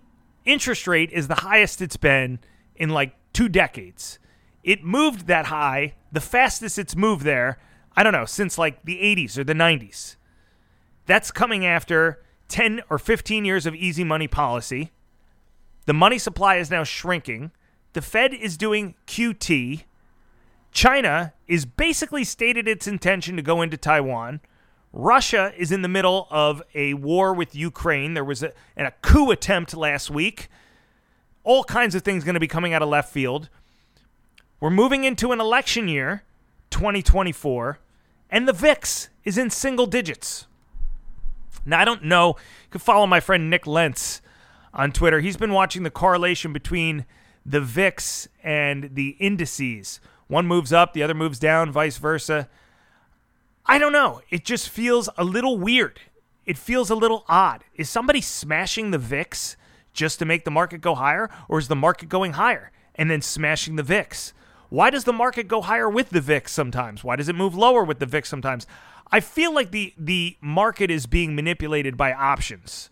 interest rate is the highest it's been in like two decades. It moved that high, the fastest it's moved there, I don't know, since like the 80s or the 90s. That's coming after 10 or 15 years of easy money policy. The money supply is now shrinking. The Fed is doing QT. China is basically stated its intention to go into Taiwan. Russia is in the middle of a war with Ukraine. There was a, a coup attempt last week. All kinds of things going to be coming out of left field. We're moving into an election year, 2024, and the VIX is in single digits. Now, I don't know. You can follow my friend Nick Lentz on Twitter. He's been watching the correlation between the VIX and the indices one moves up, the other moves down, vice versa. I don't know. It just feels a little weird. It feels a little odd. Is somebody smashing the VIX just to make the market go higher, or is the market going higher and then smashing the VIX? Why does the market go higher with the VIX sometimes? Why does it move lower with the VIX sometimes? I feel like the the market is being manipulated by options.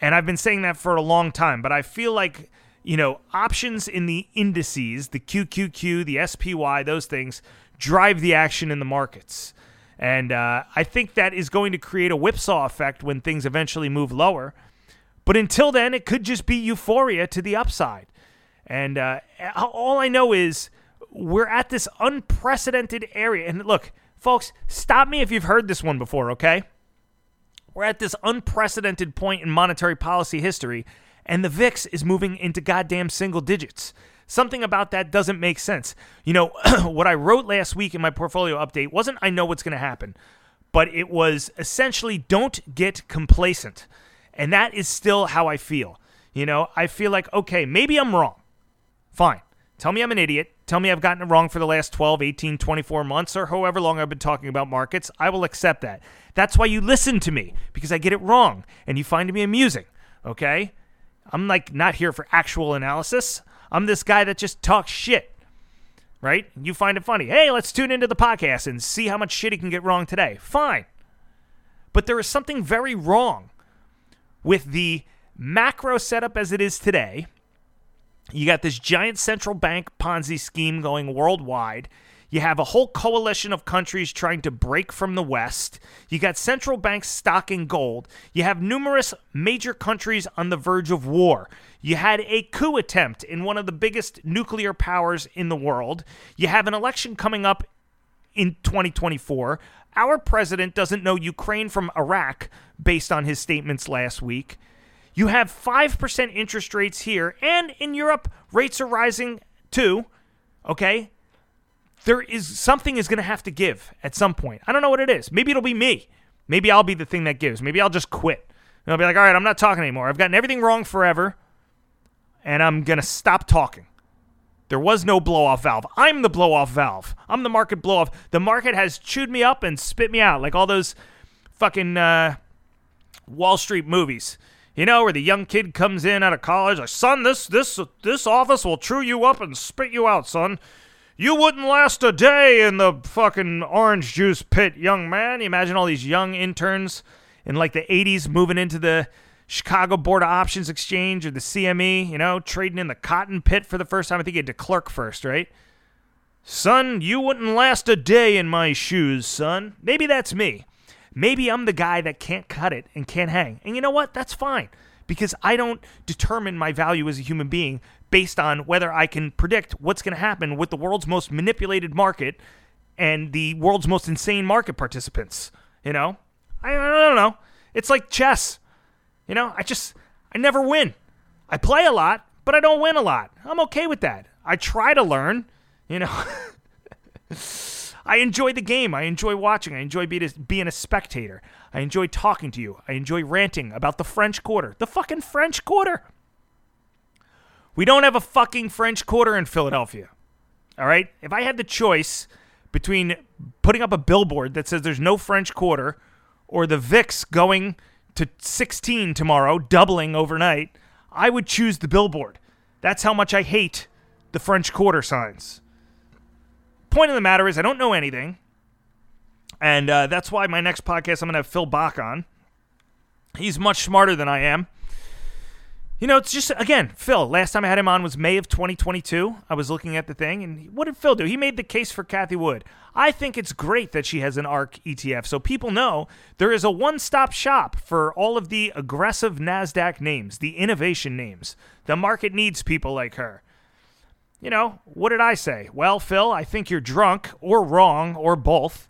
And I've been saying that for a long time, but I feel like you know, options in the indices, the QQQ, the SPY, those things drive the action in the markets. And uh, I think that is going to create a whipsaw effect when things eventually move lower. But until then, it could just be euphoria to the upside. And uh, all I know is we're at this unprecedented area. And look, folks, stop me if you've heard this one before, okay? We're at this unprecedented point in monetary policy history and the VIX is moving into goddamn single digits. Something about that doesn't make sense. You know, what I wrote last week in my portfolio update wasn't I know what's going to happen, but it was essentially don't get complacent. And that is still how I feel. You know, I feel like, okay, maybe I'm wrong. Fine. Tell me I'm an idiot. Tell me I've gotten it wrong for the last 12, 18, 24 months, or however long I've been talking about markets. I will accept that. That's why you listen to me, because I get it wrong and you find me amusing. Okay? I'm like not here for actual analysis. I'm this guy that just talks shit. Right? You find it funny. Hey, let's tune into the podcast and see how much shit he can get wrong today. Fine. But there is something very wrong with the macro setup as it is today. You got this giant central bank Ponzi scheme going worldwide. You have a whole coalition of countries trying to break from the West. You got central banks stocking gold. You have numerous major countries on the verge of war. You had a coup attempt in one of the biggest nuclear powers in the world. You have an election coming up in 2024. Our president doesn't know Ukraine from Iraq based on his statements last week. You have 5% interest rates here, and in Europe, rates are rising too. Okay? There is something is going to have to give at some point. I don't know what it is. Maybe it'll be me. Maybe I'll be the thing that gives. Maybe I'll just quit. And I'll be like, all right, I'm not talking anymore. I've gotten everything wrong forever, and I'm going to stop talking. There was no blow off valve. I'm the blow off valve. I'm the market blow off. The market has chewed me up and spit me out like all those fucking uh, Wall Street movies. You know, where the young kid comes in out of college, like, son, this this this office will chew you up and spit you out, son. You wouldn't last a day in the fucking orange juice pit, young man. You imagine all these young interns in like the 80s moving into the Chicago Board of Options Exchange or the CME, you know, trading in the cotton pit for the first time. I think he had to clerk first, right? Son, you wouldn't last a day in my shoes, son. Maybe that's me. Maybe I'm the guy that can't cut it and can't hang. And you know what? That's fine because I don't determine my value as a human being based on whether I can predict what's going to happen with the world's most manipulated market and the world's most insane market participants. You know? I, I don't know. It's like chess. You know, I just, I never win. I play a lot, but I don't win a lot. I'm okay with that. I try to learn, you know. I enjoy the game. I enjoy watching. I enjoy a, being a spectator. I enjoy talking to you. I enjoy ranting about the French Quarter. The fucking French Quarter. We don't have a fucking French Quarter in Philadelphia. All right? If I had the choice between putting up a billboard that says there's no French Quarter or the VIX going to 16 tomorrow, doubling overnight, I would choose the billboard. That's how much I hate the French Quarter signs. Point of the matter is, I don't know anything. And uh, that's why my next podcast, I'm going to have Phil Bak on. He's much smarter than I am. You know, it's just again, Phil. Last time I had him on was May of 2022. I was looking at the thing, and what did Phil do? He made the case for Cathie Wood. I think it's great that she has an ARK ETF, so people know there is a one-stop shop for all of the aggressive Nasdaq names, the innovation names. The market needs people like her. You know, what did I say? Well, Phil, I think you're drunk or wrong or both.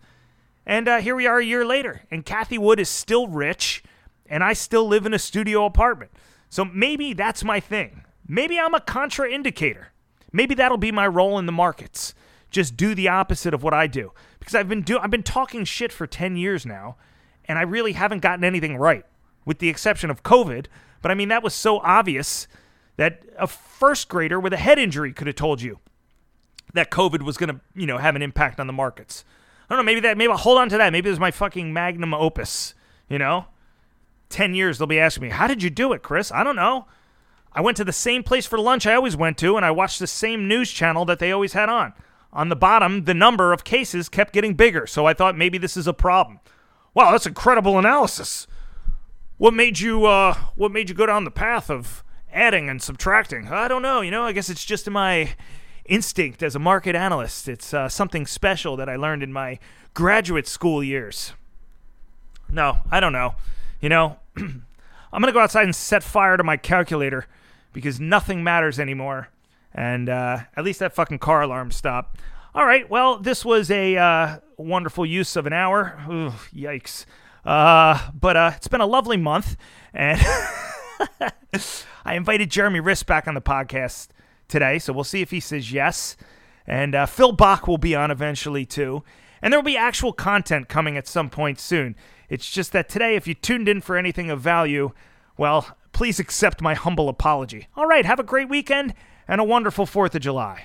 And uh, here we are a year later, and Cathie Wood is still rich, and I still live in a studio apartment. So maybe that's my thing. Maybe I'm a contraindicator. Maybe that'll be my role in the markets. Just do the opposite of what I do. Because I've been do I've been talking shit for 10 years now, and I really haven't gotten anything right, with the exception of COVID. But I mean that was so obvious that a first grader with a head injury could have told you that COVID was going to, you know, have an impact on the markets. I don't know, maybe that maybe I'll hold on to that. Maybe this is my fucking magnum opus, you know? 10 years, they'll be asking me, How did you do it, Chris? I don't know. I went to the same place for lunch I always went to, and I watched the same news channel that they always had on. On the bottom, the number of cases kept getting bigger, so I thought maybe this is a problem. Wow, that's incredible analysis. What made you uh what made you go down the path of adding and subtracting? I don't know, you know, I guess it's just in my instinct as a market analyst. It's uh, something special that I learned in my graduate school years. No, I don't know. You know, I'm going to go outside and set fire to my calculator because nothing matters anymore. And uh, at least that fucking car alarm stopped. All right, well, this was a uh, wonderful use of an hour. Ooh, yikes. Uh, but uh, it's been a lovely month. And I invited Jeremy Riss back on the podcast today. So we'll see if he says yes. And uh, Phil Bak will be on eventually, too. And there will be actual content coming at some point soon. It's just that today, if you tuned in for anything of value, well, please accept my humble apology. All right, have a great weekend and a wonderful 4th of July.